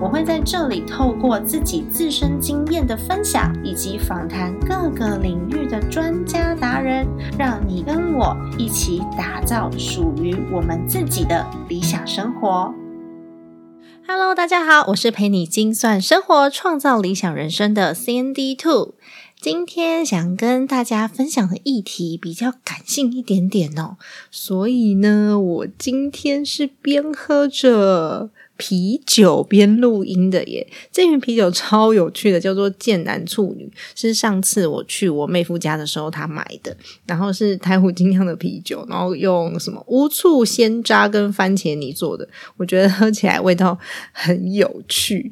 我会在这里透过自己自身经验的分享，以及访谈各个领域的专家达人，让你跟我一起打造属于我们自己的理想生活。Hello，大家好，我是陪你精算生活、创造理想人生的 CND Two。今天想跟大家分享的议题比较感性一点点哦，所以呢，我今天是边喝着啤酒边录音的耶。这瓶啤酒超有趣的，叫做剑南处女，是上次我去我妹夫家的时候他买的，然后是台虎精酿的啤酒，然后用什么乌醋鲜渣跟番茄泥做的，我觉得喝起来味道很有趣。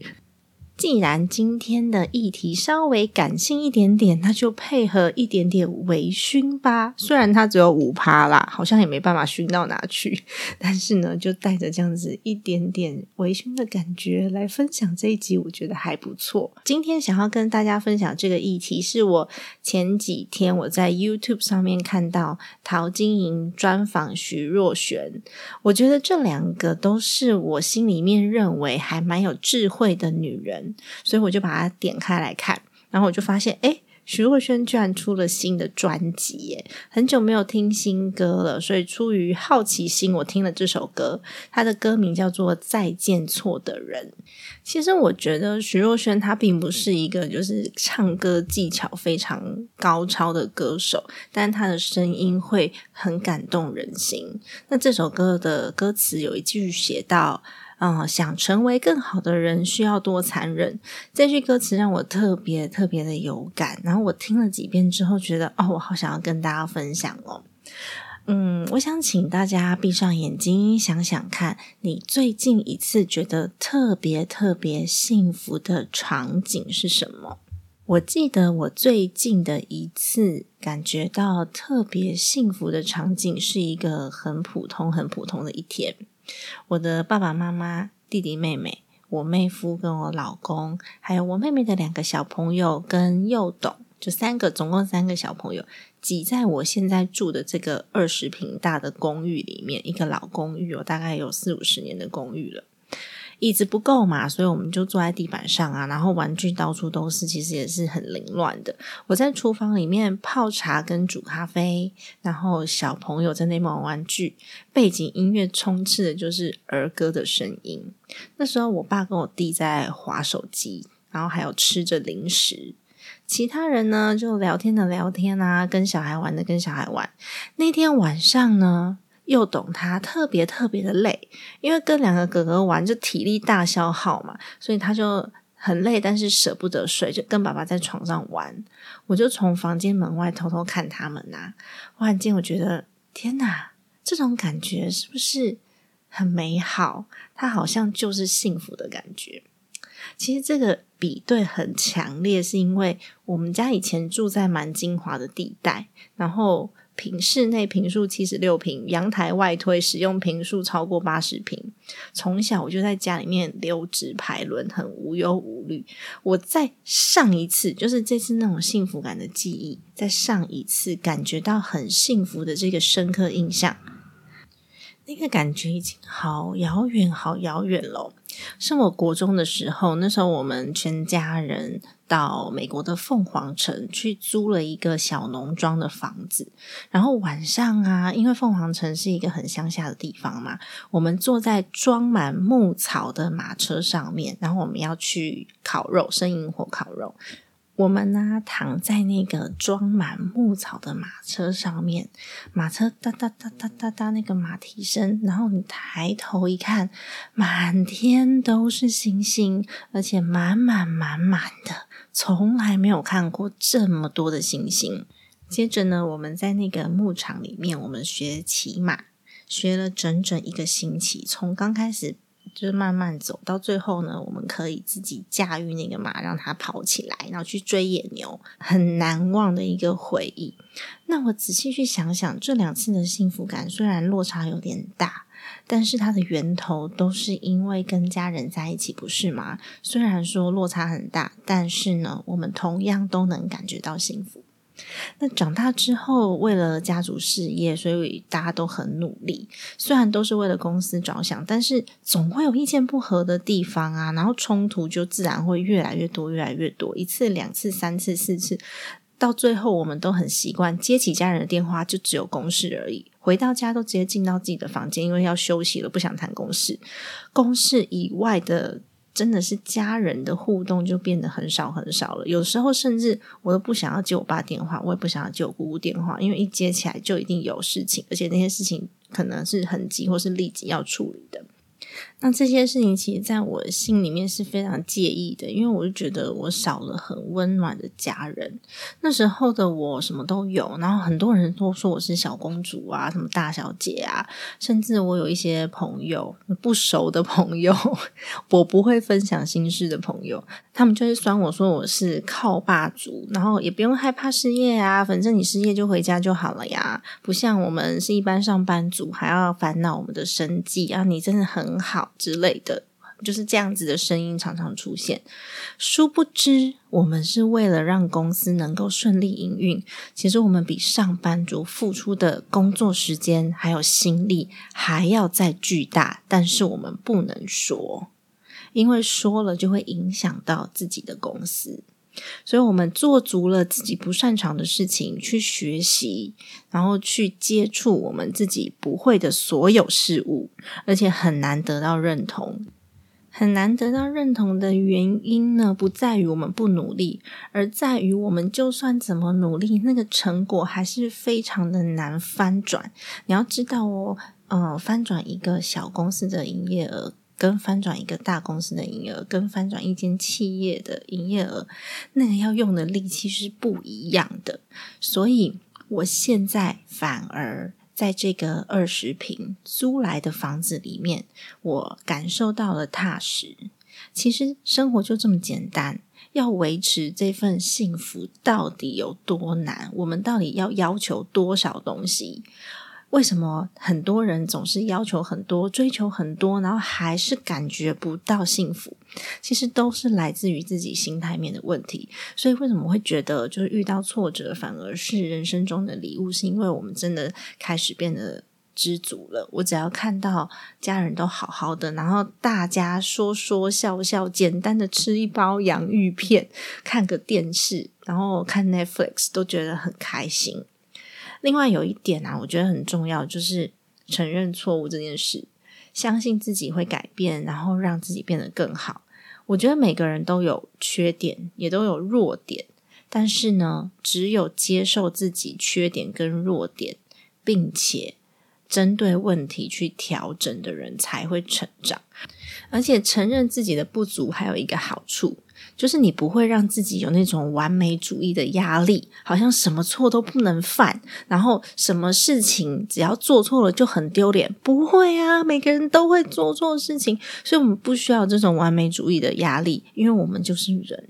既然今天的议题稍微感性一点点，那就配合一点点微醺吧。虽然它只有五趴啦，好像也没办法熏到哪去，但是呢，就带着这样子一点点微醺的感觉来分享这一集，我觉得还不错。今天想要跟大家分享这个议题，是我前几天我在 YouTube 上面看到陶晶莹专访徐若瑄，我觉得这两个都是我心里面认为还蛮有智慧的女人。所以我就把它点开来看，然后我就发现，哎，徐若瑄居然出了新的专辑耶！很久没有听新歌了，所以出于好奇心，我听了这首歌。它的歌名叫做《再见错的人》。其实我觉得徐若瑄她并不是一个就是唱歌技巧非常高超的歌手，但她的声音会很感动人心。那这首歌的歌词有一句写到。嗯，想成为更好的人，需要多残忍。这句歌词让我特别特别的有感。然后我听了几遍之后，觉得哦，我好想要跟大家分享哦。嗯，我想请大家闭上眼睛，想想看你最近一次觉得特别特别幸福的场景是什么？我记得我最近的一次感觉到特别幸福的场景，是一个很普通、很普通的一天。我的爸爸妈妈、弟弟妹妹、我妹夫跟我老公，还有我妹妹的两个小朋友跟幼董，就三个，总共三个小朋友，挤在我现在住的这个二十平大的公寓里面，一个老公寓哦，大概有四五十年的公寓了。椅子不够嘛，所以我们就坐在地板上啊，然后玩具到处都是，其实也是很凌乱的。我在厨房里面泡茶跟煮咖啡，然后小朋友在那边玩玩具，背景音乐充斥的就是儿歌的声音。那时候我爸跟我弟在划手机，然后还有吃着零食，其他人呢就聊天的聊天啊，跟小孩玩的跟小孩玩。那天晚上呢。又懂他特别特别的累，因为跟两个哥哥玩就体力大消耗嘛，所以他就很累，但是舍不得睡，就跟爸爸在床上玩。我就从房间门外偷偷看他们呐，忽然间我觉得天哪，这种感觉是不是很美好？他好像就是幸福的感觉。其实这个比对很强烈，是因为我们家以前住在蛮精华的地带，然后。平室内平数七十六平，阳台外推，使用平数超过八十平。从小我就在家里面溜直排轮，很无忧无虑。我在上一次，就是这次那种幸福感的记忆，在上一次感觉到很幸福的这个深刻印象，那个感觉已经好遥远，好遥远了。是我国中的时候，那时候我们全家人到美国的凤凰城去租了一个小农庄的房子，然后晚上啊，因为凤凰城是一个很乡下的地方嘛，我们坐在装满牧草的马车上面，然后我们要去烤肉，生营火烤肉。我们呢，躺在那个装满牧草的马车上面，马车哒哒哒哒哒哒，那个马蹄声，然后你抬头一看，满天都是星星，而且满满满满的，从来没有看过这么多的星星。接着呢，我们在那个牧场里面，我们学骑马，学了整整一个星期，从刚开始。就是慢慢走到最后呢，我们可以自己驾驭那个马，让它跑起来，然后去追野牛，很难忘的一个回忆。那我仔细去想想，这两次的幸福感虽然落差有点大，但是它的源头都是因为跟家人在一起，不是吗？虽然说落差很大，但是呢，我们同样都能感觉到幸福。那长大之后，为了家族事业，所以大家都很努力。虽然都是为了公司着想，但是总会有意见不合的地方啊，然后冲突就自然会越来越多，越来越多。一次、两次、三次、四次，到最后我们都很习惯接起家人的电话，就只有公事而已。回到家都直接进到自己的房间，因为要休息了，不想谈公事。公事以外的。真的是家人的互动就变得很少很少了，有时候甚至我都不想要接我爸电话，我也不想要接我姑姑电话，因为一接起来就一定有事情，而且那些事情可能是很急或是立即要处理的。那这些事情其实在我心里面是非常介意的，因为我就觉得我少了很温暖的家人。那时候的我什么都有，然后很多人都说我是小公主啊，什么大小姐啊，甚至我有一些朋友不熟的朋友，我不会分享心事的朋友，他们就会酸我说我是靠霸主，然后也不用害怕失业啊，反正你失业就回家就好了呀，不像我们是一般上班族还要烦恼我们的生计啊，你真的很很好。之类的，就是这样子的声音常常出现。殊不知，我们是为了让公司能够顺利营运。其实，我们比上班族付出的工作时间还有心力还要再巨大，但是我们不能说，因为说了就会影响到自己的公司。所以，我们做足了自己不擅长的事情，去学习，然后去接触我们自己不会的所有事物，而且很难得到认同。很难得到认同的原因呢，不在于我们不努力，而在于我们就算怎么努力，那个成果还是非常的难翻转。你要知道哦，呃，翻转一个小公司的营业额。跟翻转一个大公司的营业额，跟翻转一间企业的营业额，那个要用的力气是不一样的。所以，我现在反而在这个二十平租来的房子里面，我感受到了踏实。其实生活就这么简单，要维持这份幸福到底有多难？我们到底要要求多少东西？为什么很多人总是要求很多、追求很多，然后还是感觉不到幸福？其实都是来自于自己心态面的问题。所以为什么会觉得就是遇到挫折反而是人生中的礼物？是因为我们真的开始变得知足了。我只要看到家人都好好的，然后大家说说笑笑，简单的吃一包洋芋片，看个电视，然后看 Netflix，都觉得很开心。另外有一点啊，我觉得很重要，就是承认错误这件事，相信自己会改变，然后让自己变得更好。我觉得每个人都有缺点，也都有弱点，但是呢，只有接受自己缺点跟弱点，并且针对问题去调整的人，才会成长。而且承认自己的不足，还有一个好处。就是你不会让自己有那种完美主义的压力，好像什么错都不能犯，然后什么事情只要做错了就很丢脸。不会啊，每个人都会做错事情，所以我们不需要这种完美主义的压力，因为我们就是人。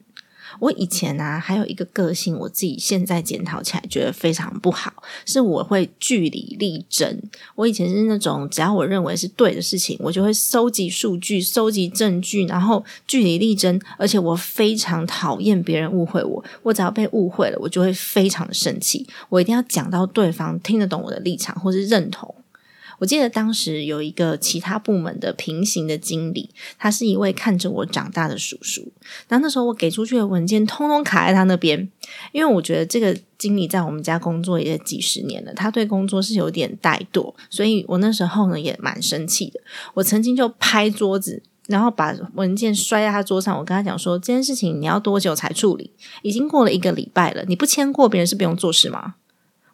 我以前啊，还有一个个性，我自己现在检讨起来觉得非常不好，是我会据理力争。我以前是那种，只要我认为是对的事情，我就会收集数据、收集证据，然后据理力争。而且我非常讨厌别人误会我，我只要被误会了，我就会非常的生气。我一定要讲到对方听得懂我的立场，或是认同。我记得当时有一个其他部门的平行的经理，他是一位看着我长大的叔叔。然后那时候我给出去的文件通通卡在他那边，因为我觉得这个经理在我们家工作也几十年了，他对工作是有点怠惰，所以我那时候呢也蛮生气的。我曾经就拍桌子，然后把文件摔在他桌上。我跟他讲说：“这件事情你要多久才处理？已经过了一个礼拜了，你不签过，别人是不用做事吗？”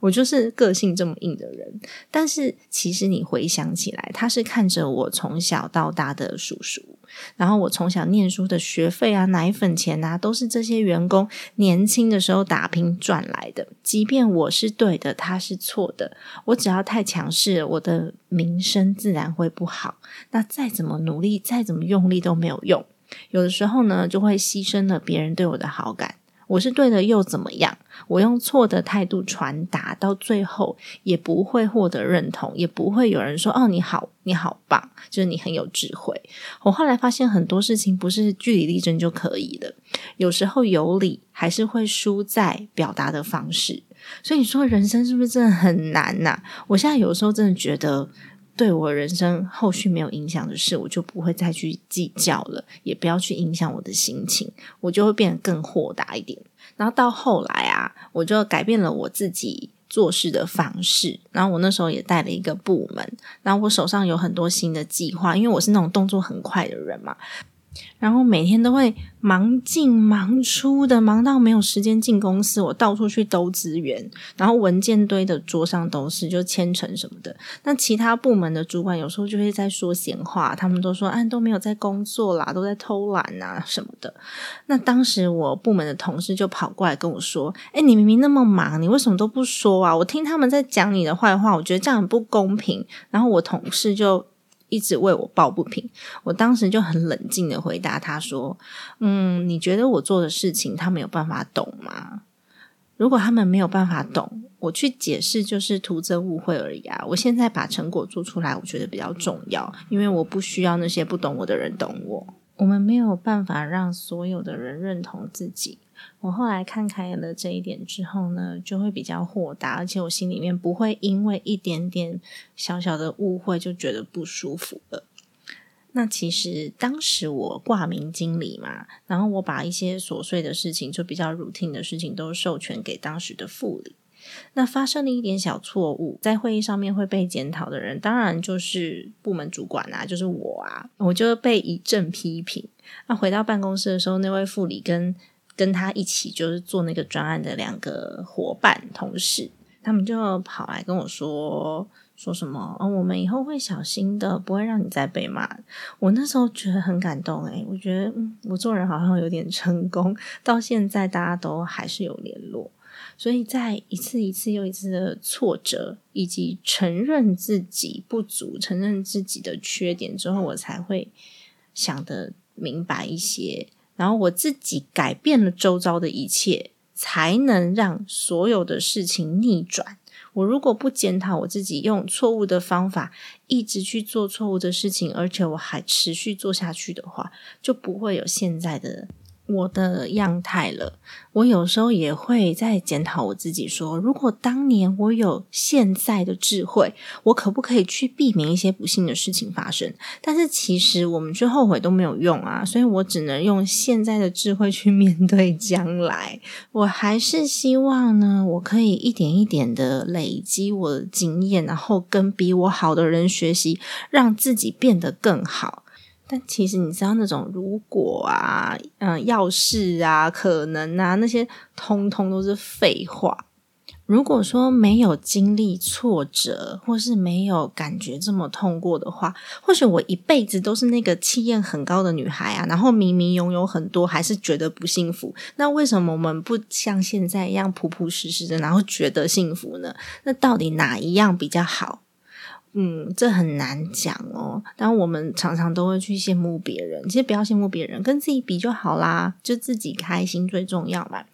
我就是个性这么硬的人。但是其实你回想起来，他是看着我从小到大的叔叔，然后我从小念书的学费啊、奶粉钱啊，都是这些员工年轻的时候打拼赚来的。即便我是对的，他是错的，我只要太强势，我的名声自然会不好。那再怎么努力，再怎么用力都没有用。有的时候呢，就会牺牲了别人对我的好感。我是对的又怎么样？我用错的态度传达，到最后也不会获得认同，也不会有人说：“哦，你好，你好棒，就是你很有智慧。”我后来发现很多事情不是据理力争就可以的，有时候有理还是会输在表达的方式。所以你说人生是不是真的很难呐？我现在有时候真的觉得。对我人生后续没有影响的事，我就不会再去计较了，也不要去影响我的心情，我就会变得更豁达一点。然后到后来啊，我就改变了我自己做事的方式。然后我那时候也带了一个部门，然后我手上有很多新的计划，因为我是那种动作很快的人嘛。然后每天都会忙进忙出的，忙到没有时间进公司。我到处去兜资源，然后文件堆的桌上都是，就签成什么的。那其他部门的主管有时候就会在说闲话，他们都说：“哎，都没有在工作啦，都在偷懒啊什么的。”那当时我部门的同事就跑过来跟我说：“哎，你明明那么忙，你为什么都不说啊？我听他们在讲你的坏话，我觉得这样很不公平。”然后我同事就。一直为我抱不平，我当时就很冷静的回答他说：“嗯，你觉得我做的事情他们有办法懂吗？如果他们没有办法懂，我去解释就是徒增误会而已啊！我现在把成果做出来，我觉得比较重要，因为我不需要那些不懂我的人懂我。我们没有办法让所有的人认同自己。”我后来看开了这一点之后呢，就会比较豁达，而且我心里面不会因为一点点小小的误会就觉得不舒服了。那其实当时我挂名经理嘛，然后我把一些琐碎的事情，就比较 routine 的事情，都授权给当时的副理。那发生了一点小错误，在会议上面会被检讨的人，当然就是部门主管啊，就是我啊，我就被一阵批评。那回到办公室的时候，那位副理跟跟他一起就是做那个专案的两个伙伴同事，他们就跑来跟我说说什么哦，我们以后会小心的，不会让你再被骂。我那时候觉得很感动诶，我觉得，我做人好像有点成功，到现在大家都还是有联络。所以在一次一次又一次的挫折，以及承认自己不足、承认自己的缺点之后，我才会想的明白一些。然后我自己改变了周遭的一切，才能让所有的事情逆转。我如果不检讨我自己，用错误的方法一直去做错误的事情，而且我还持续做下去的话，就不会有现在的。我的样态了，我有时候也会在检讨我自己，说如果当年我有现在的智慧，我可不可以去避免一些不幸的事情发生？但是其实我们去后悔都没有用啊，所以我只能用现在的智慧去面对将来。我还是希望呢，我可以一点一点的累积我的经验，然后跟比我好的人学习，让自己变得更好。但其实你知道那种如果啊，嗯，要是啊，可能啊，那些通通都是废话。如果说没有经历挫折，或是没有感觉这么痛过的话，或许我一辈子都是那个气焰很高的女孩啊。然后明明拥有很多，还是觉得不幸福。那为什么我们不像现在一样朴朴实实的，然后觉得幸福呢？那到底哪一样比较好？嗯，这很难讲哦。但我们常常都会去羡慕别人，其实不要羡慕别人，跟自己比就好啦，就自己开心最重要嘛。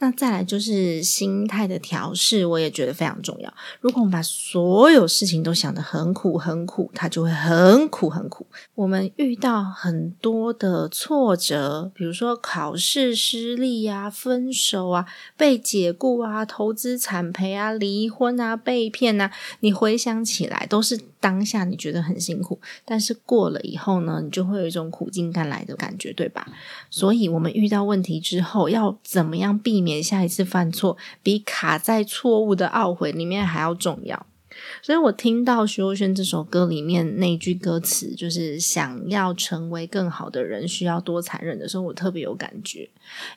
那再来就是心态的调试，我也觉得非常重要。如果我们把所有事情都想得很苦很苦，它就会很苦很苦。我们遇到很多的挫折，比如说考试失利啊、分手啊、被解雇啊、投资惨赔啊、离婚啊、被骗啊，你回想起来都是当下你觉得很辛苦，但是过了以后呢，你就会有一种苦尽甘来的感觉，对吧？所以，我们遇到问题之后要怎么样避免？免下一次犯错，比卡在错误的懊悔里面还要重要。所以我听到徐若瑄这首歌里面那句歌词，就是想要成为更好的人，需要多残忍的时候，我特别有感觉，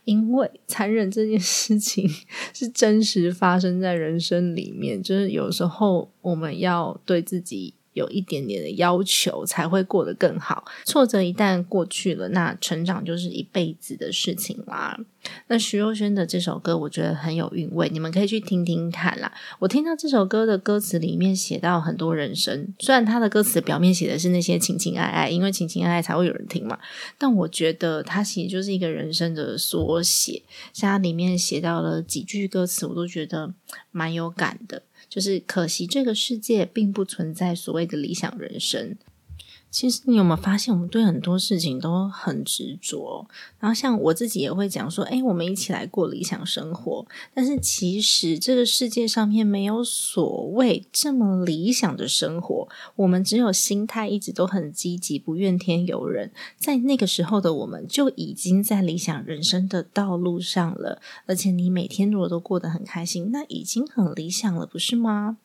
因为残忍这件事情是真实发生在人生里面，就是有时候我们要对自己。有一点点的要求才会过得更好。挫折一旦过去了，那成长就是一辈子的事情啦。那徐若瑄的这首歌，我觉得很有韵味，你们可以去听听看啦。我听到这首歌的歌词里面写到很多人生，虽然他的歌词表面写的是那些情情爱爱，因为情情爱爱才会有人听嘛。但我觉得它其实就是一个人生的缩写。像它里面写到了几句歌词，我都觉得蛮有感的。就是可惜，这个世界并不存在所谓的理想人生。其实你有没有发现，我们对很多事情都很执着？然后像我自己也会讲说：“哎，我们一起来过理想生活。”但是其实这个世界上面没有所谓这么理想的生活。我们只有心态一直都很积极，不怨天尤人。在那个时候的我们，就已经在理想人生的道路上了。而且你每天如果都过得很开心，那已经很理想了，不是吗？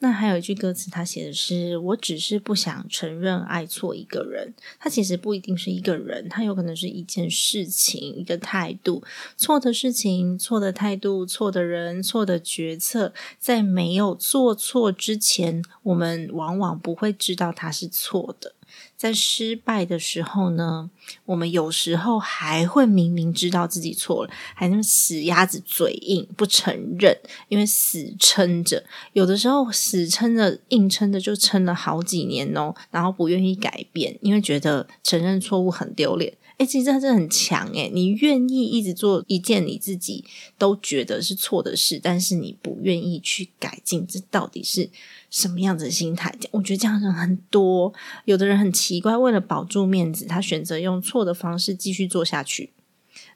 那还有一句歌词，他写的是：“我只是不想承认爱错一个人。”他其实不一定是一个人，他有可能是一件事情、一个态度。错的事情、错的态度、错的人、错的决策，在没有做错之前，我们往往不会知道它是错的。在失败的时候呢，我们有时候还会明明知道自己错了，还那么死鸭子嘴硬不承认，因为死撑着。有的时候死撑着、硬撑着就撑了好几年哦，然后不愿意改变，因为觉得承认错误很丢脸。哎，其实他真的很强诶，你愿意一直做一件你自己都觉得是错的事，但是你不愿意去改进，这到底是什么样子的心态？我觉得这样人很多，有的人很奇怪，为了保住面子，他选择用错的方式继续做下去。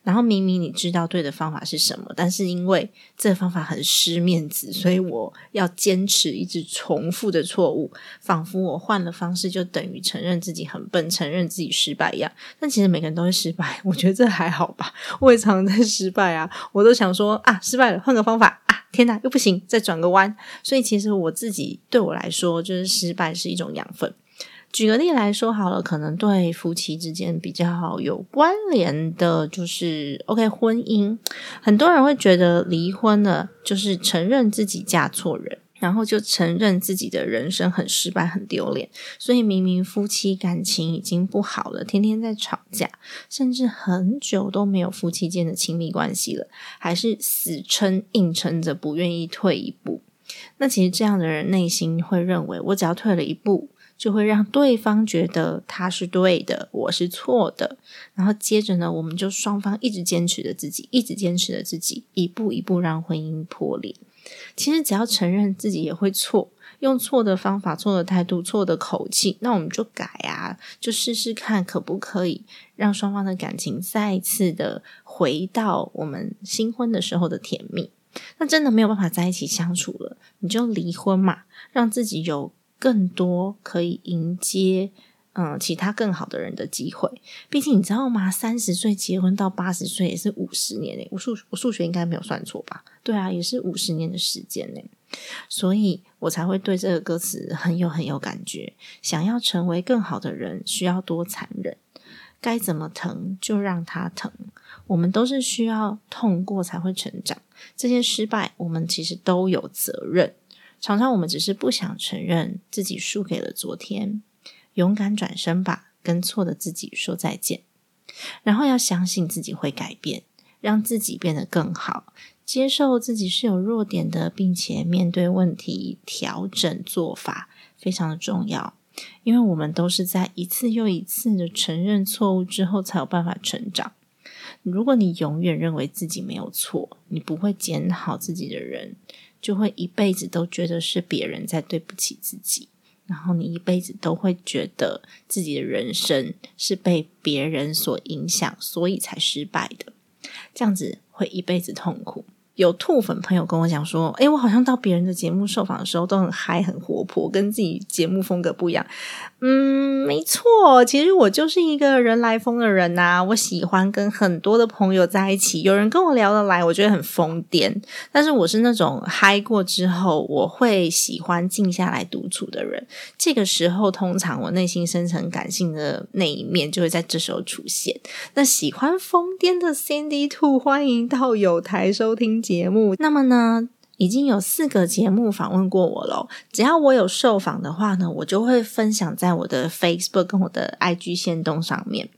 然后明明你知道对的方法是什么，但是因为这个方法很失面子，所以我要坚持一直重复的错误，仿佛我换了方式就等于承认自己很笨，承认自己失败一样。但其实每个人都会失败，我觉得这还好吧。我也常常在失败啊，我都想说啊，失败了换个方法啊，天哪又不行，再转个弯。所以其实我自己对我来说，就是失败是一种养分。举个例来说好了，可能对夫妻之间比较有关联的，就是 OK 婚姻。很多人会觉得离婚了就是承认自己嫁错人，然后就承认自己的人生很失败、很丢脸。所以明明夫妻感情已经不好了，天天在吵架，甚至很久都没有夫妻间的亲密关系了，还是死撑硬撑着不愿意退一步。那其实这样的人内心会认为，我只要退了一步。就会让对方觉得他是对的，我是错的。然后接着呢，我们就双方一直坚持着自己，一直坚持着自己，一步一步让婚姻破裂。其实只要承认自己也会错，用错的方法、错的态度、错的口气，那我们就改啊，就试试看可不可以让双方的感情再一次的回到我们新婚的时候的甜蜜。那真的没有办法在一起相处了，你就离婚嘛，让自己有。更多可以迎接嗯其他更好的人的机会。毕竟你知道吗？三十岁结婚到八十岁也是五十年诶，我数我数学应该没有算错吧？对啊，也是五十年的时间呢。所以我才会对这个歌词很有很有感觉。想要成为更好的人，需要多残忍？该怎么疼就让他疼。我们都是需要痛过才会成长。这些失败，我们其实都有责任。常常我们只是不想承认自己输给了昨天，勇敢转身吧，跟错的自己说再见，然后要相信自己会改变，让自己变得更好，接受自己是有弱点的，并且面对问题调整做法非常的重要，因为我们都是在一次又一次的承认错误之后，才有办法成长。如果你永远认为自己没有错，你不会检讨自己的人。就会一辈子都觉得是别人在对不起自己，然后你一辈子都会觉得自己的人生是被别人所影响，所以才失败的。这样子会一辈子痛苦。有兔粉朋友跟我讲说，诶，我好像到别人的节目受访的时候都很嗨、很活泼，跟自己节目风格不一样。嗯，没错，其实我就是一个人来疯的人呐、我喜欢跟很多的朋友在一起，有人跟我聊得来，我觉得很疯癫。但是我是那种嗨过之后，我会喜欢静下来独处的人。这个时候，通常我内心深层感性的那一面就会在这时候出现。那喜欢疯癫的 Sandy Two，欢迎到有台收听节目。那么呢，已经有四个节目访问过我了。只要我有受访的话呢，我就会分享在我的 Facebook 跟我的 IG 线动上面。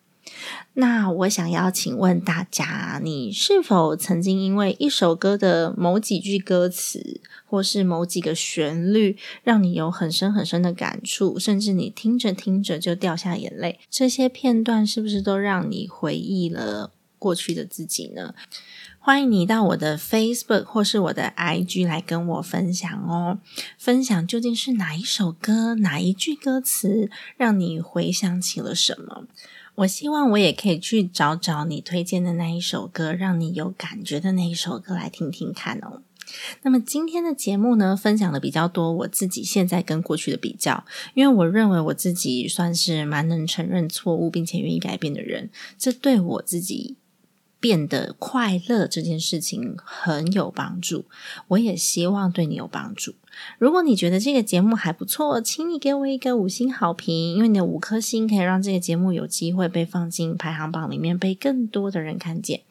那我想要请问大家，你是否曾经因为一首歌的某几句歌词，或是某几个旋律，让你有很深很深的感触，甚至你听着听着就掉下眼泪？这些片段是不是都让你回忆了过去的自己呢？欢迎你到我的 Facebook 或是我的 IG 来跟我分享哦。分享究竟是哪一首歌、哪一句歌词让你回想起了什么？我希望我也可以去找找你推荐的那一首歌，让你有感觉的那一首歌来听听看哦。那么今天的节目呢，分享的比较多我自己现在跟过去的比较，因为我认为我自己算是蛮能承认错误，并且愿意改变的人，这对我自己。变得快乐这件事情很有帮助，我也希望对你有帮助。如果你觉得这个节目还不错，请你给我一个五星好评，因为你的五颗星可以让这个节目有机会被放进排行榜里面，被更多的人看见。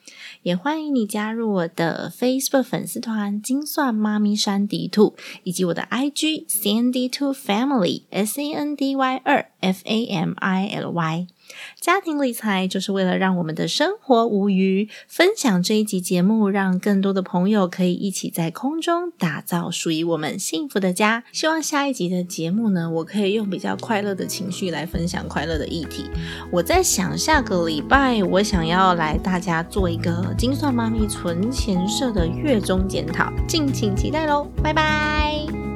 也欢迎你加入我的 Facebook 粉丝团“精算妈咪山迪兔”，以及我的 IG Sandy Two Family S A N D Y 二 F A M I L Y。家庭理财就是为了让我们的生活无虞。分享这一集节目，让更多的朋友可以一起在空中打造属于我们幸福的家。希望下一集的节目呢，我可以用比较快乐的情绪来分享快乐的议题。我在想，下个礼拜我想要来大家做一个精算妈咪存钱社的月中检讨，敬请期待喽！拜拜。